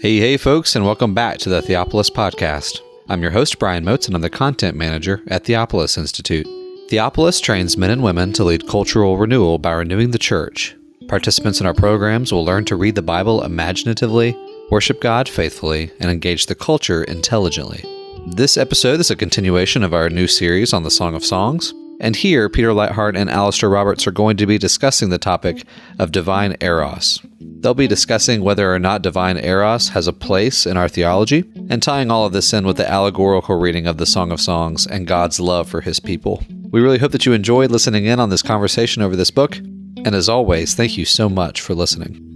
Hey, hey, folks, and welcome back to the Theopolis Podcast. I'm your host, Brian Motes, and I'm the content manager at Theopolis Institute. Theopolis trains men and women to lead cultural renewal by renewing the church. Participants in our programs will learn to read the Bible imaginatively, worship God faithfully, and engage the culture intelligently. This episode is a continuation of our new series on the Song of Songs, and here Peter Leithart and Alastair Roberts are going to be discussing the topic of divine eros. They'll be discussing whether or not divine eros has a place in our theology, and tying all of this in with the allegorical reading of the Song of Songs and God's love for his people. We really hope that you enjoyed listening in on this conversation over this book, and as always, thank you so much for listening.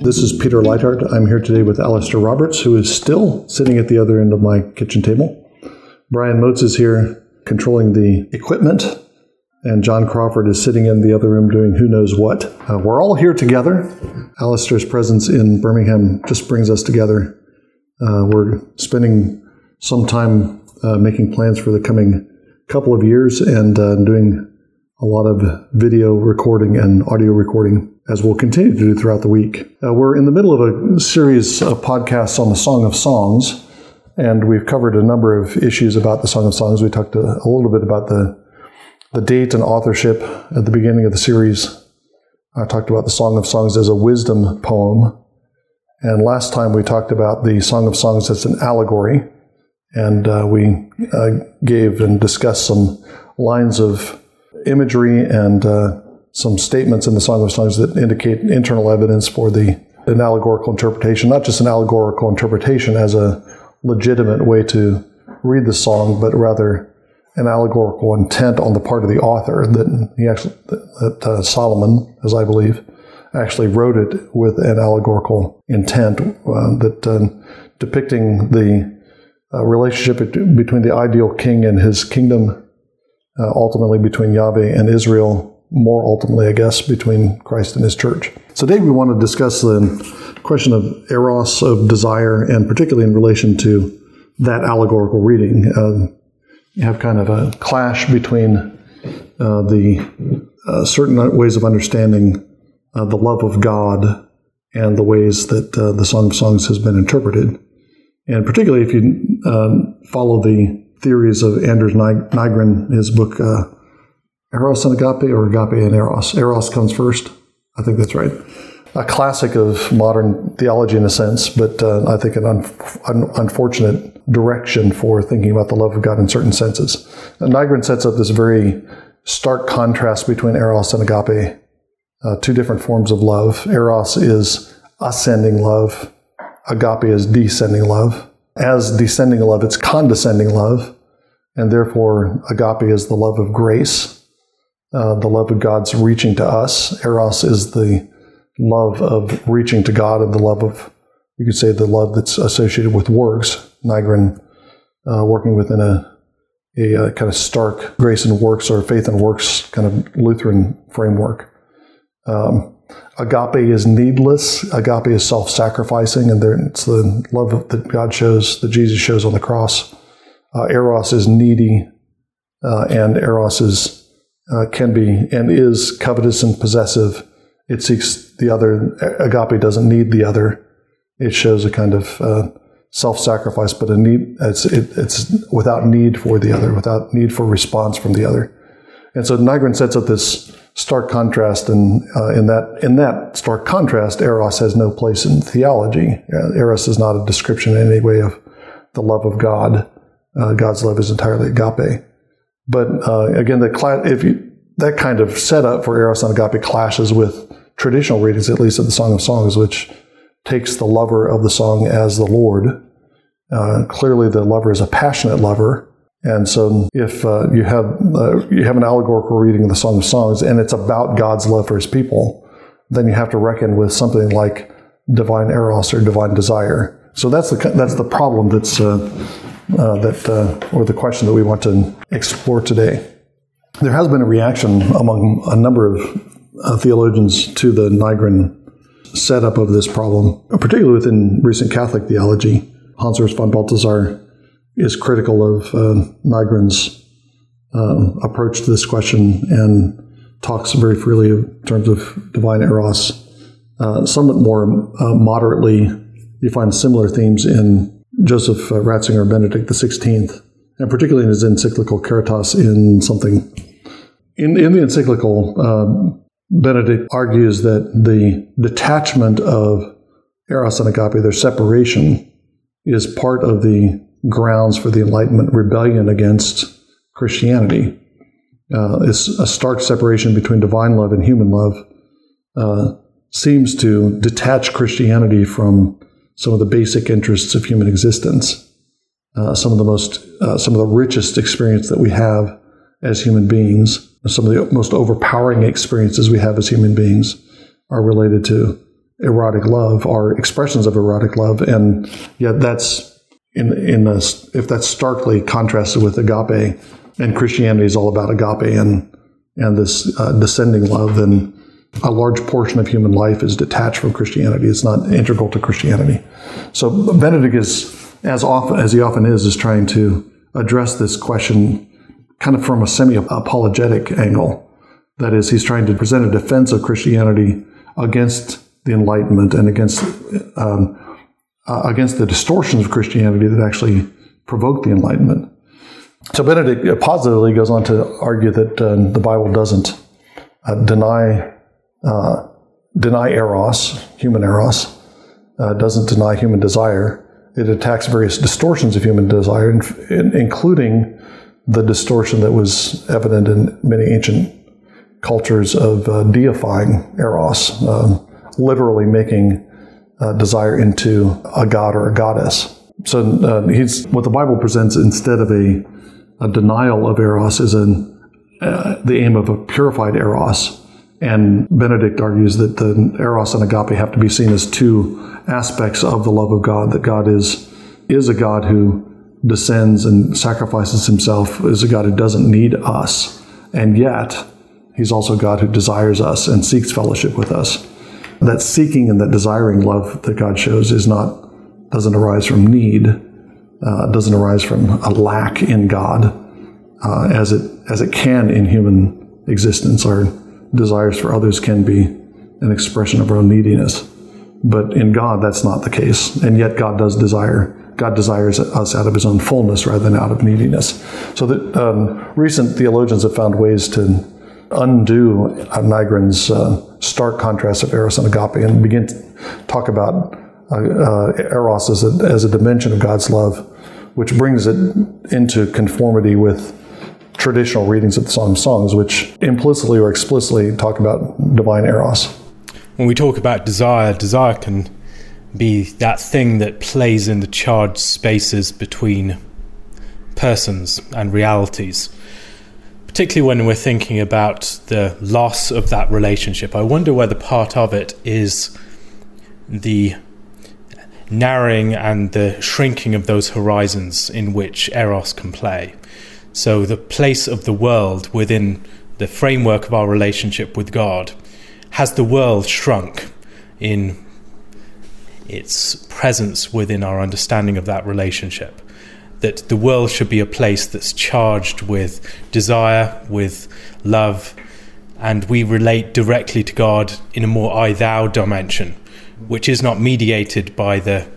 This is Peter Leithart. I'm here today with Alastair Roberts, who is still sitting at the other end of my kitchen table. Brian Motes is here controlling the equipment and John Crawford is sitting in the other room doing who knows what. Uh, we're all here together. Alastair's presence in Birmingham just brings us together. Uh, we're spending some time uh, making plans for the coming couple of years and uh, doing a lot of video recording and audio recording as we'll continue to do throughout the week. Uh, we're in the middle of a series of podcasts on the Song of Songs, and we've covered a number of issues about the Song of Songs. We talked a, a little bit about the the date and authorship at the beginning of the series. I talked about the Song of Songs as a wisdom poem. And last time we talked about the Song of Songs as an allegory. And uh, we uh, gave and discussed some lines of imagery and uh, some statements in the Song of Songs that indicate internal evidence for the an allegorical interpretation, not just an allegorical interpretation as a legitimate way to read the song, but rather an allegorical intent on the part of the author that he actually that uh, Solomon, as I believe, actually wrote it with an allegorical intent uh, that uh, depicting the uh, relationship between the ideal king and his kingdom, uh, ultimately between Yahweh and Israel, more ultimately, I guess, between Christ and his church. Today we want to discuss the question of eros, of desire, and particularly in relation to that allegorical reading. Uh, you have kind of a clash between uh, the uh, certain ways of understanding uh, the love of God and the ways that uh, the Song of Songs has been interpreted. And particularly if you um, follow the theories of Anders Nygren, his book uh, Eros and Agape, or Agape and Eros. Eros comes first. I think that's right a classic of modern theology in a sense, but uh, I think an un- un- unfortunate direction for thinking about the love of God in certain senses. And sets up this very stark contrast between Eros and Agape, uh, two different forms of love. Eros is ascending love, Agape is descending love. As descending love, it's condescending love, and therefore Agape is the love of grace, uh, the love of God's reaching to us. Eros is the love of reaching to God and the love of, you could say, the love that's associated with works. Nygren uh, working within a, a, a, uh, kind of stark grace and works or faith and works kind of Lutheran framework. Um, agape is needless. Agape is self-sacrificing, and there, it's the love that God shows, that Jesus shows on the cross. Uh, eros is needy, uh, and eros is uh, can be and is covetous and possessive it seeks the other. Agape doesn't need the other. It shows a kind of uh, self-sacrifice, but a need. It's it, it's without need for the other, without need for response from the other. And so Nygren sets up this stark contrast, and uh, in that in that stark contrast, eros has no place in theology. Uh, eros is not a description in any way of the love of God. Uh, God's love is entirely agape. But uh, again, the if you that kind of setup for Eros and Agape clashes with traditional readings, at least of the Song of Songs, which takes the lover of the song as the Lord. Uh, clearly, the lover is a passionate lover, and so if uh, you have uh, you have an allegorical reading of the Song of Songs and it's about God's love for His people, then you have to reckon with something like divine eros or divine desire. So that's the that's the problem that's uh, uh, that uh, or the question that we want to explore today. There has been a reaction among a number of uh, theologians to the Nygren setup of this problem, particularly within recent Catholic theology. Hans Urs von Balthasar is critical of uh, Nygren's uh, approach to this question and talks very freely in terms of divine eros uh, somewhat more uh, moderately, you find similar themes in Joseph uh, Ratzinger Benedict XVI, and particularly in his encyclical Caritas in something. In, in the encyclical, uh, Benedict argues that the detachment of Eros and Agape, their separation, is part of the grounds for the Enlightenment rebellion against Christianity. Uh, it's a stark separation between divine love and human love. Uh, seems to detach Christianity from some of the basic interests of human existence. Uh, some of the most, uh, some of the richest experience that we have as human beings, some of the most overpowering experiences we have as human beings, are related to erotic love, are expressions of erotic love, and yet that's in in a, if that's starkly contrasted with agape, and Christianity is all about agape and and this uh, descending love, then a large portion of human life is detached from Christianity. It's not integral to Christianity. So Benedict is, as often as he often is, is trying to address this question kind of from a semi-apologetic angle. That is, he's trying to present a defense of Christianity against the Enlightenment and against um, uh, against the distortions of Christianity that actually provoked the Enlightenment. So Benedict positively goes on to argue that uh, the Bible doesn't uh, deny uh, deny eros, human eros, uh, doesn't deny human desire. It attacks various distortions of human desire, including the distortion that was evident in many ancient cultures of uh, deifying eros, um, literally making uh, desire into a god or a goddess. So uh, he's what the Bible presents instead of a, a denial of eros is an, uh, the aim of a purified eros and Benedict argues that the eros and agape have to be seen as two aspects of the love of God, that God is, is a God who descends and sacrifices himself, is a God who doesn't need us. And yet, he's also God who desires us and seeks fellowship with us. That seeking and that desiring love that God shows is not, doesn't arise from need, uh, doesn't arise from a lack in God, uh, as it, as it can in human existence. Our desires for others can be an expression of our own neediness. But in God, that's not the case. And yet, God does desire. God desires us out of his own fullness rather than out of neediness. So that um, recent theologians have found ways to undo Nygren's uh, stark contrast of Eros and Agape and begin to talk about uh, uh, Eros as a, as a dimension of God's love, which brings it into conformity with traditional readings of the of Songs, which implicitly or explicitly talk about divine eros. When we talk about desire, desire can be that thing that plays in the charged spaces between persons and realities. Particularly when we're thinking about the loss of that relationship, I wonder whether part of it is the narrowing and the shrinking of those horizons in which Eros can play. So, the place of the world within the framework of our relationship with God has the world shrunk in its presence within our understanding of that relationship. That the world should be a place that's charged with desire, with love, and we relate directly to God in a more I thou dimension, which is not mediated by the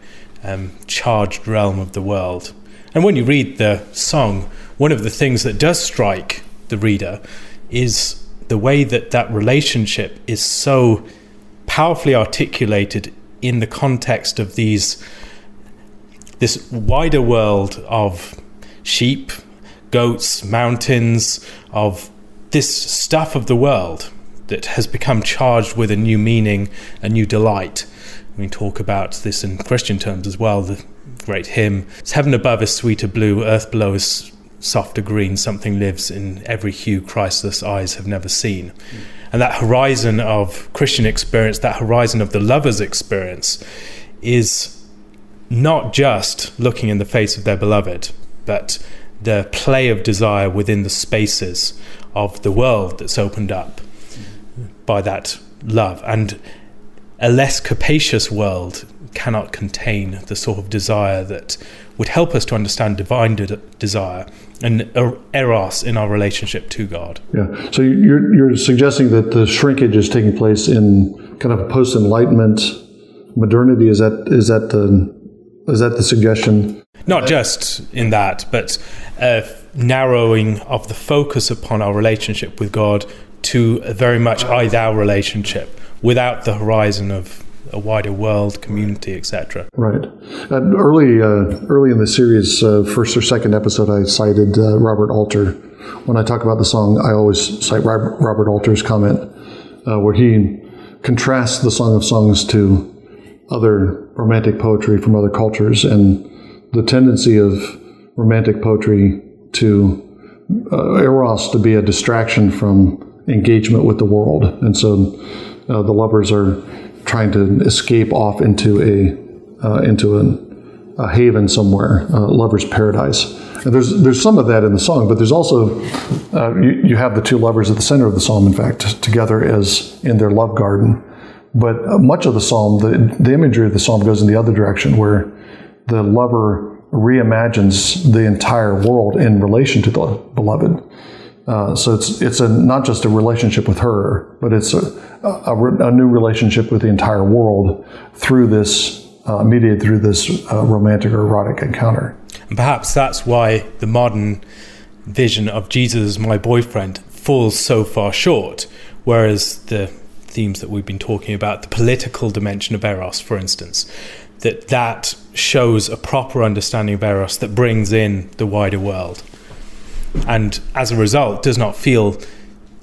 um, charged realm of the world. And when you read the song, one of the things that does strike the reader is the way that that relationship is so powerfully articulated in the context of these this wider world of sheep, goats, mountains, of this stuff of the world that has become charged with a new meaning, a new delight. We talk about this in Christian terms as well. The great hymn: "It's heaven above is sweeter blue, earth below is softer green, something lives in every hue Christless eyes have never seen. Mm. And that horizon of Christian experience, that horizon of the lover's experience, is not just looking in the face of their beloved, but the play of desire within the spaces of the world that's opened up by that love. And a less capacious world cannot contain the sort of desire that would help us to understand divine de- desire and eros in our relationship to God. Yeah. So you're, you're suggesting that the shrinkage is taking place in kind of post Enlightenment modernity. Is that is that the is that the suggestion? Not just in that, but a narrowing of the focus upon our relationship with God to a very much I thou relationship without the horizon of a wider world, community, etc. Right. Early, uh, early in the series, uh, first or second episode, I cited uh, Robert Alter. When I talk about the song, I always cite Robert Alter's comment uh, where he contrasts the Song of Songs to other romantic poetry from other cultures and the tendency of romantic poetry to uh, eros to be a distraction from engagement with the world, and so uh, the lovers are trying to escape off into a uh, into an, a haven somewhere, a lover's paradise. And there's there's some of that in the song, but there's also uh, you, you have the two lovers at the center of the psalm, in fact, together as in their love garden. But uh, much of the psalm, the, the imagery of the psalm goes in the other direction, where the lover reimagines the entire world in relation to the beloved. Uh, so it's it's a not just a relationship with her, but it's a, a, a new relationship with the entire world through this uh, mediated through this uh, romantic or erotic encounter. And perhaps that's why the modern vision of Jesus as my boyfriend falls so far short, whereas the themes that we've been talking about, the political dimension of eros, for instance, that that shows a proper understanding of eros that brings in the wider world and as a result does not feel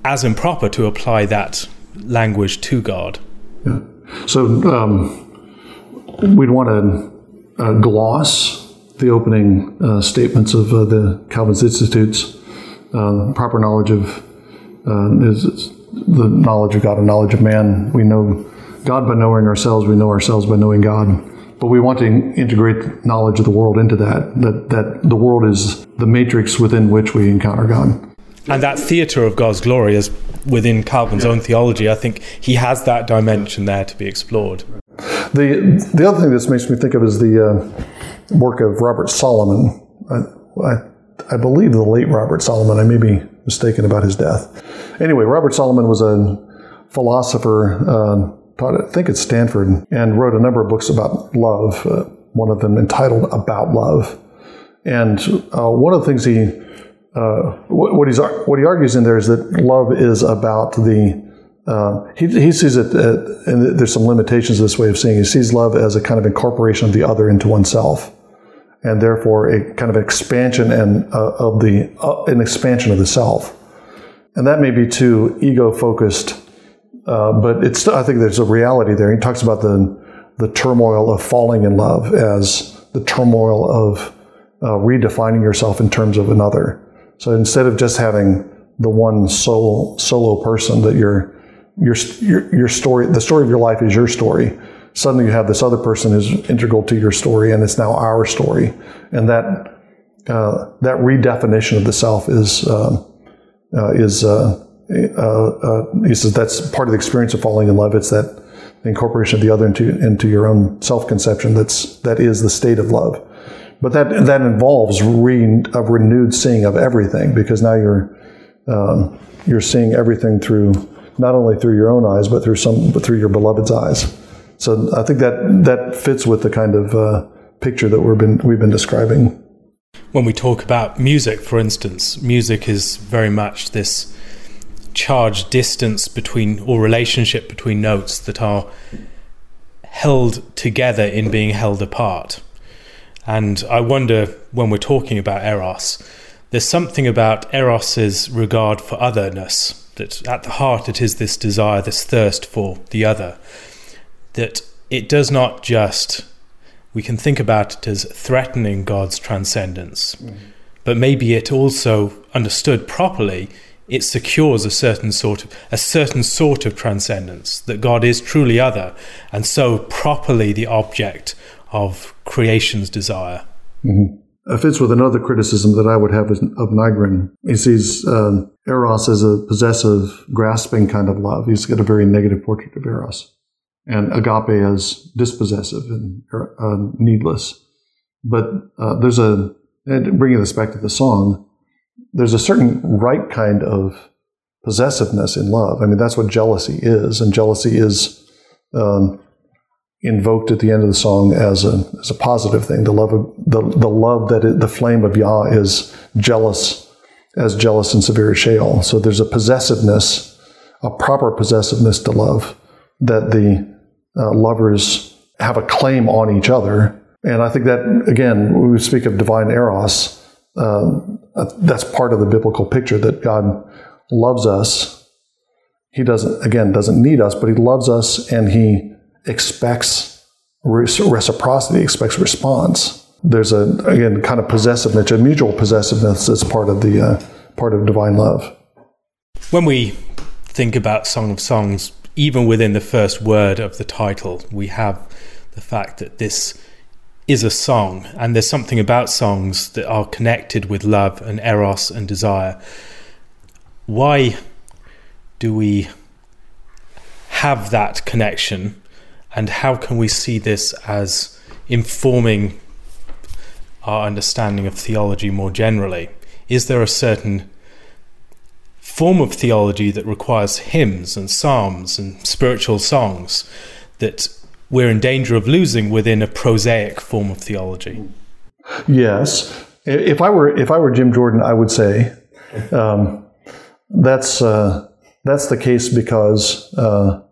as improper to apply that language to God. Yeah. So um, we'd want to uh, gloss the opening uh, statements of uh, the Calvinist Institutes. Uh, proper knowledge of uh, is the knowledge of God and knowledge of man. We know God by knowing ourselves. We know ourselves by knowing God but we want to integrate knowledge of the world into that, that, that the world is the matrix within which we encounter God. And that theatre of God's glory is within Calvin's yeah. own theology. I think he has that dimension there to be explored. The, the other thing this makes me think of is the uh, work of Robert Solomon. I, I, I believe the late Robert Solomon. I may be mistaken about his death. Anyway, Robert Solomon was a philosopher. Uh, taught I think at Stanford, and wrote a number of books about love. Uh, one of them entitled "About Love," and uh, one of the things he uh, what, what, he's what he argues in there is that love is about the uh, he, he sees it, uh, and there's some limitations to this way of seeing. He sees love as a kind of incorporation of the other into oneself, and therefore a kind of expansion and uh, of the an expansion of the self, and that may be too ego focused but it's I think there's a reality there. He talks about the the turmoil of falling in love as the turmoil of redefining yourself in terms of another. So instead of just having the one solo solo person that your your your story the story of your life is your story. Suddenly you have this other person who's integral to your story, and it's now our story, and that uh, that redefinition of the self is uh, uh, is uh, uh, uh, he says that's part of the experience of falling in love. It's that incorporation of the other into into your own self conception. That's that is the state of love. But that that involves re, a renewed seeing of everything because now you're um, you're seeing everything through not only through your own eyes but through some but through your beloved's eyes. So I think that that fits with the kind of uh, picture that we've been we've been describing. When we talk about music, for instance, music is very much this charged distance between or relationship between notes that are held together in being held apart. And I wonder when we're talking about Eros, there's something about Eros's regard for otherness, that at the heart it is this desire, this thirst for the other, that it does not just, we can think about it as threatening God's transcendence, mm-hmm. but maybe it also, understood properly, it secures a certain sort of a certain sort of transcendence that God is truly other and so properly the object of creation's desire. Mm-hmm. It fits with another criticism that I would have of Nygren. He sees um, Eros as a possessive, grasping kind of love. He's got a very negative portrait of Eros. and agape as dispossessive and uh, needless. But uh, there's a, and bringing this back to the song, there's a certain right kind of possessiveness in love. I mean, that's what jealousy is, and jealousy is um, invoked at the end of the song as a as a positive thing. The love of the the love that it, the flame of Yah is jealous, as jealous and severe as Sheol. So there's a possessiveness, a proper possessiveness to love that the uh, lovers have a claim on each other. And I think that again, we speak of divine eros, uh, that's part of the biblical picture that God loves us. He doesn't again doesn't need us, but he loves us and he expects reciprocity, expects response. There's a again kind of possessiveness, a mutual possessiveness that's part of the uh, part of divine love. When we think about Song of Songs, even within the first word of the title, we have the fact that this is a song, and there's something about songs that are connected with love and eros and desire. Why do we have that connection and how can we see this as informing our understanding of theology more generally? Is there a certain form of theology that requires hymns and psalms and spiritual songs that we're in danger of losing within a prosaic form of theology? Yes. If I were if I were Jim Jordan, I would say um, that's uh, that's the case because uh,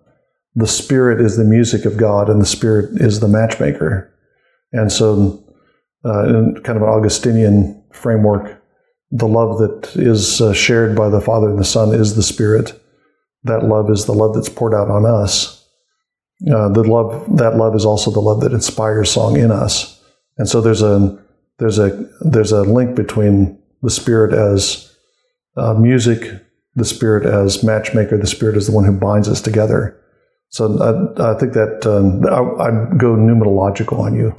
the Spirit is the music of God and the Spirit is the matchmaker. And so, uh, in kind of an Augustinian framework, the love that is uh, shared by the Father and the Son is the Spirit. That love is the love that's poured out on us. Uh, the love that love is also the love that inspires song in us. And so there's a there's a there's a link between the Spirit as uh, music, the Spirit as matchmaker, the Spirit as the one who binds us together. So I, I think that um, I, I'd go numerological on you.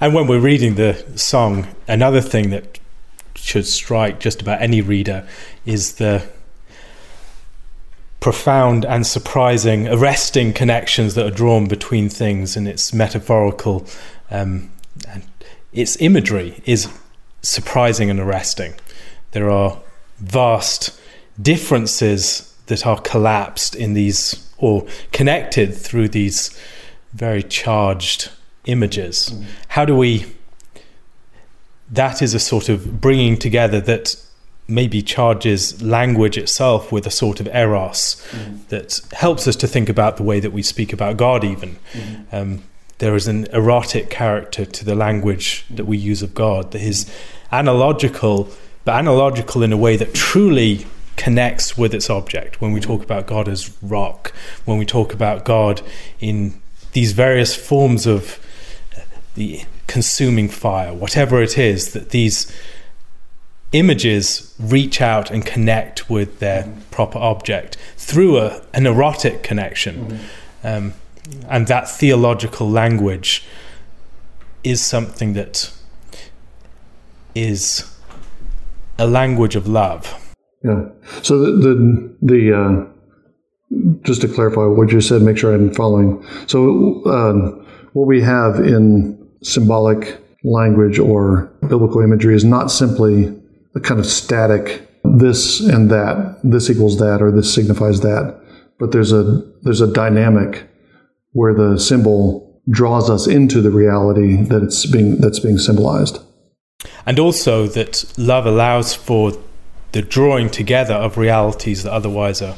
and when we're reading the song, another thing that should strike just about any reader is the profound and surprising, arresting connections that are drawn between things, and its metaphorical um, and its imagery is surprising and arresting. There are vast differences that are collapsed in these or connected through these very charged images. Mm. How do we? That is a sort of bringing together that maybe charges language itself with a sort of eros mm. that helps us to think about the way that we speak about God, even. Mm. Um, there is an erotic character to the language that we use of God that is analogical, but analogical in a way that truly connects with its object. When we talk about God as rock, when we talk about God in these various forms of the consuming fire, whatever it is, that these images reach out and connect with their mm-hmm. proper object through a, an erotic connection. Mm-hmm. Um, and that theological language is something that is a language of love. Yeah. So the the, the uh, just to clarify what you said, make sure I'm following. So um, what we have in symbolic language or biblical imagery is not simply a kind of static this and that, this equals that, or this signifies that, but there's a there's a dynamic where the symbol draws us into the reality that it's being that's being symbolized. And also that love allows for the drawing together of realities that otherwise are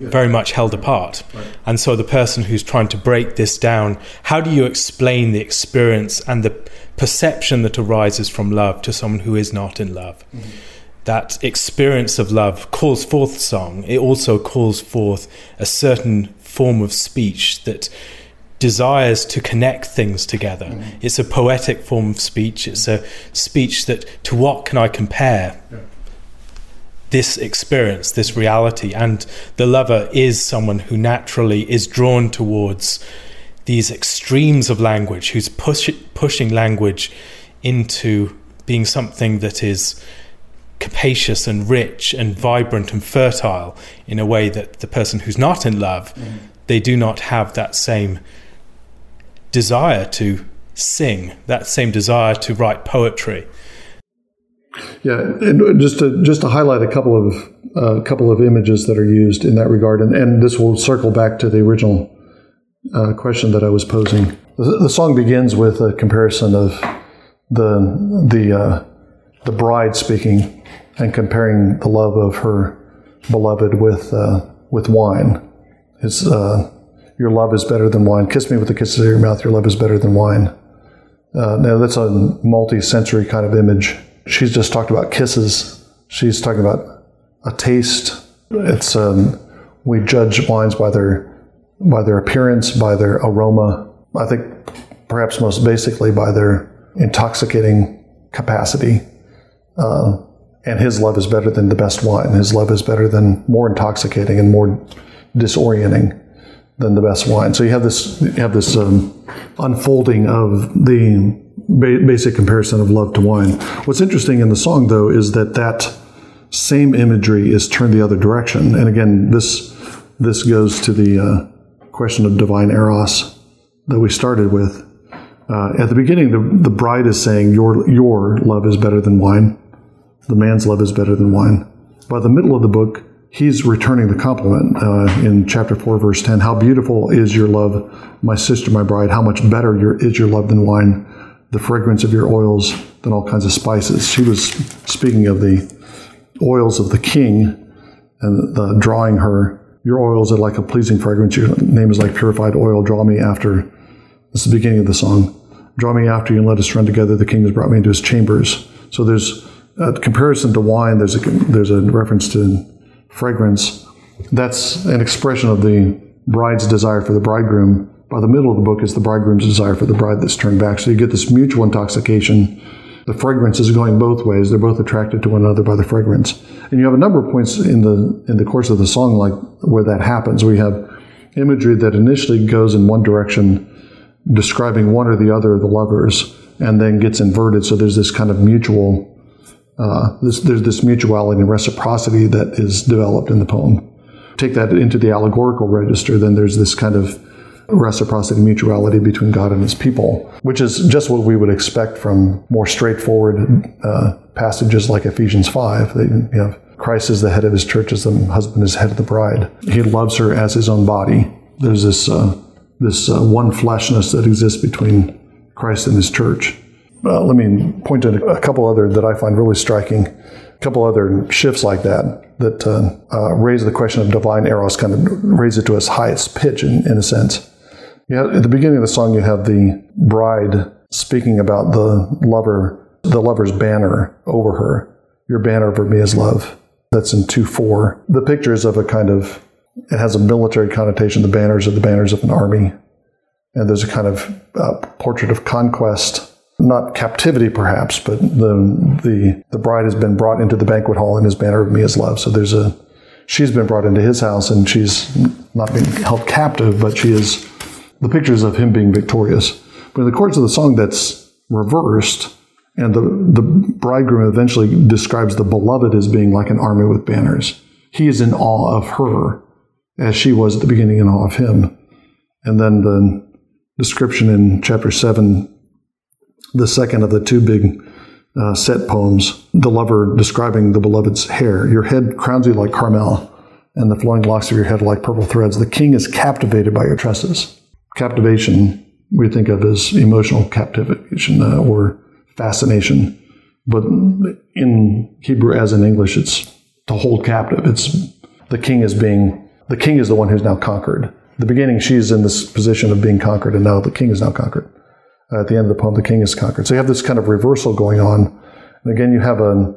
very much held apart. Right. And so the person who's trying to break this down, how do you explain the experience and the perception that arises from love to someone who is not in love? Mm-hmm. That experience of love calls forth song. It also calls forth a certain form of speech that desires to connect things together. Mm-hmm. It's a poetic form of speech. It's a speech that to what can I compare? Yeah this experience, this reality. And the lover is someone who naturally is drawn towards these extremes of language, who's push, pushing language into being something that is capacious and rich and vibrant and fertile in a way that the person who's not in love mm. they do not have that same desire to sing, that same desire to write poetry. Yeah, and just to just to highlight a couple of a uh, couple of images that are used in that regard, and, and this will circle back to the original uh, question that I was posing. The, the, song begins with a comparison of the the uh, the bride speaking and comparing the love of her beloved with uh, with wine. It's uh, your love is better than wine. Kiss me with the kisses of your mouth. Your love is better than wine. Uh, now that's a multi-sensory kind of image. She's just talked about kisses. She's talking about a taste. It's um, we judge wines by their by their appearance, by their aroma. I think perhaps most basically by their intoxicating capacity. Uh, and his love is better than the best wine. His love is better than more intoxicating and more disorienting than the best wine. So you have this you have this um, unfolding of the ba- basic comparison of love to wine. What's interesting in the song, though, is that that same imagery is turned the other direction. And again, this this goes to the uh, question of divine eros that we started with. Uh, at the beginning, the, the bride is saying, "Your your love is better than wine." The man's love is better than wine. By the middle of the book, he's returning the compliment uh, in chapter 4, verse 10. How beautiful is your love, my sister, my bride. How much better your, is your love than wine, the fragrance of your oils than all kinds of spices. She was speaking of the oils of the king and the, drawing her. Your oils are like a pleasing fragrance. Your name is like purified oil. Draw me after. This is the beginning of the song. Draw me after you and let us run together. The king has brought me into his chambers. So there's a comparison to wine, there's a, there's a reference to fragrance. That's an expression of the bride's desire for the bridegroom. By the middle of the book is the bridegroom's desire for the bride that's turned back. So you get this mutual intoxication. The fragrance is going both ways. They're both attracted to one another by the fragrance. And you have a number of points in the in the course of the song like where that happens. We have imagery that initially goes in one direction, describing one or the other of the lovers, and then gets inverted. So there's this kind of mutual uh, this, there's this mutuality and reciprocity that is developed in the poem. Take that into the allegorical register, then there's this kind of reciprocity, mutuality between God and his people, which is just what we would expect from more straightforward uh, passages like Ephesians 5. They, you have Christ is the head of his church as the husband is head of the bride. He loves her as his own body. There's this, uh, this uh, one fleshness that exists between Christ and his church. Uh, let me point to a couple other that I find really striking. A couple other shifts like that that uh, uh, raise the question of divine eros, kind of raise it to its highest pitch in, in a sense. Yeah, at the beginning of the song, you have the bride speaking about the lover, the lover's banner over her. Your banner over me is love. That's in 2 4. The picture is of a kind of, it has a military connotation. The banners are the banners of an army. And there's a kind of uh, portrait of conquest not captivity perhaps, but the, the, the bride has been brought into the banquet hall in his banner of me as love. So there's a, she's been brought into his house and she's not being held captive, but she is, the pictures of him being victorious. But in the course of the song, that's reversed. And the, the bridegroom eventually describes the beloved as being like an army with banners. He is in awe of her as she was at the beginning in awe of him. And then the description in chapter 7 the second of the two big uh, set poems, the lover describing the beloved's hair. Your head crowns you like Carmel, and the flowing locks of your head like purple threads. The king is captivated by your tresses. Captivation, we think of as emotional captivation uh, or fascination. But in Hebrew, as in English, it's to hold captive. It's the king is being, the king is the one who's now conquered. the beginning, she's in this position of being conquered, and now the king is now conquered at the end of the poem, the king is conquered. So you have this kind of reversal going on. And again, you have a,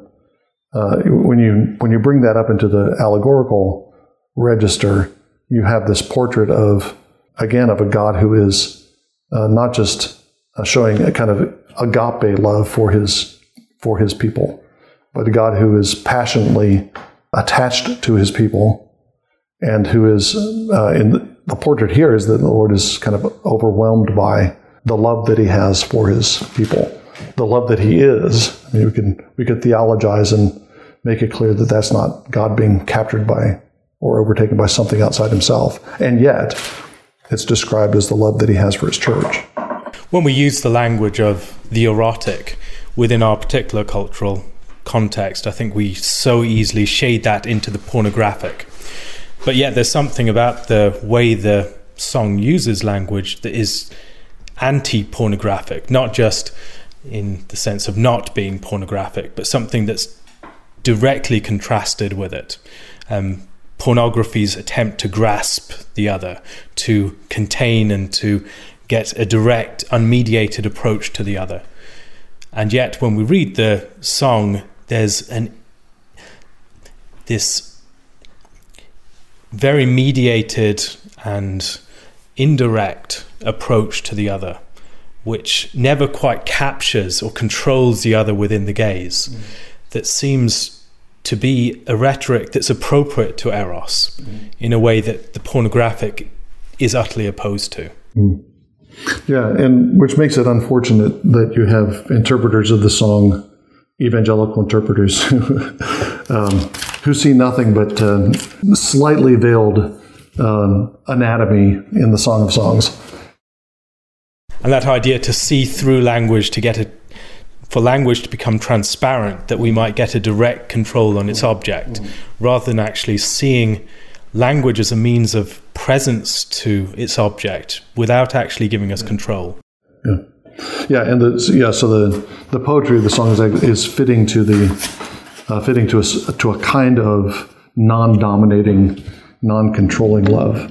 uh, when you when you bring that up into the allegorical register, you have this portrait of again of a God who is uh, not just uh, showing a kind of agape love for his for his people, but a God who is passionately attached to his people, and who is uh, in the, the portrait here is that the Lord is kind of overwhelmed by the love that he has for his people, the love that he is. I mean, we can we could theologize and make it clear that that's not God being captured by or overtaken by something outside himself. And yet, it's described as the love that he has for his church. When we use the language of the erotic within our particular cultural context, I think we so easily shade that into the pornographic. But yet, there's something about the way the song uses language that is anti pornographic, not just in the sense of not being pornographic, but something that's directly contrasted with it. Um, pornography's attempt to grasp the other, to contain and to get a direct, unmediated approach to the other. And yet, when we read the song, there's an this very mediated and indirect approach to the other, which never quite captures or controls the other within the gaze, mm. that seems to be a rhetoric that's appropriate to Eros mm. in a way that the pornographic is utterly opposed to. Mm. Yeah, and which makes it unfortunate that you have interpreters of the song, evangelical interpreters, who, um, who see nothing but uh, slightly veiled um, anatomy in the Song of Songs. And that idea to see through language to get it for language to become transparent, that we might get a direct control on its object, mm. rather than actually seeing language as a means of presence to its object without actually giving us control. Yeah, yeah, and the yeah. So the the poetry of the song is, is fitting to the uh, fitting to a to a kind of non-dominating, non-controlling love.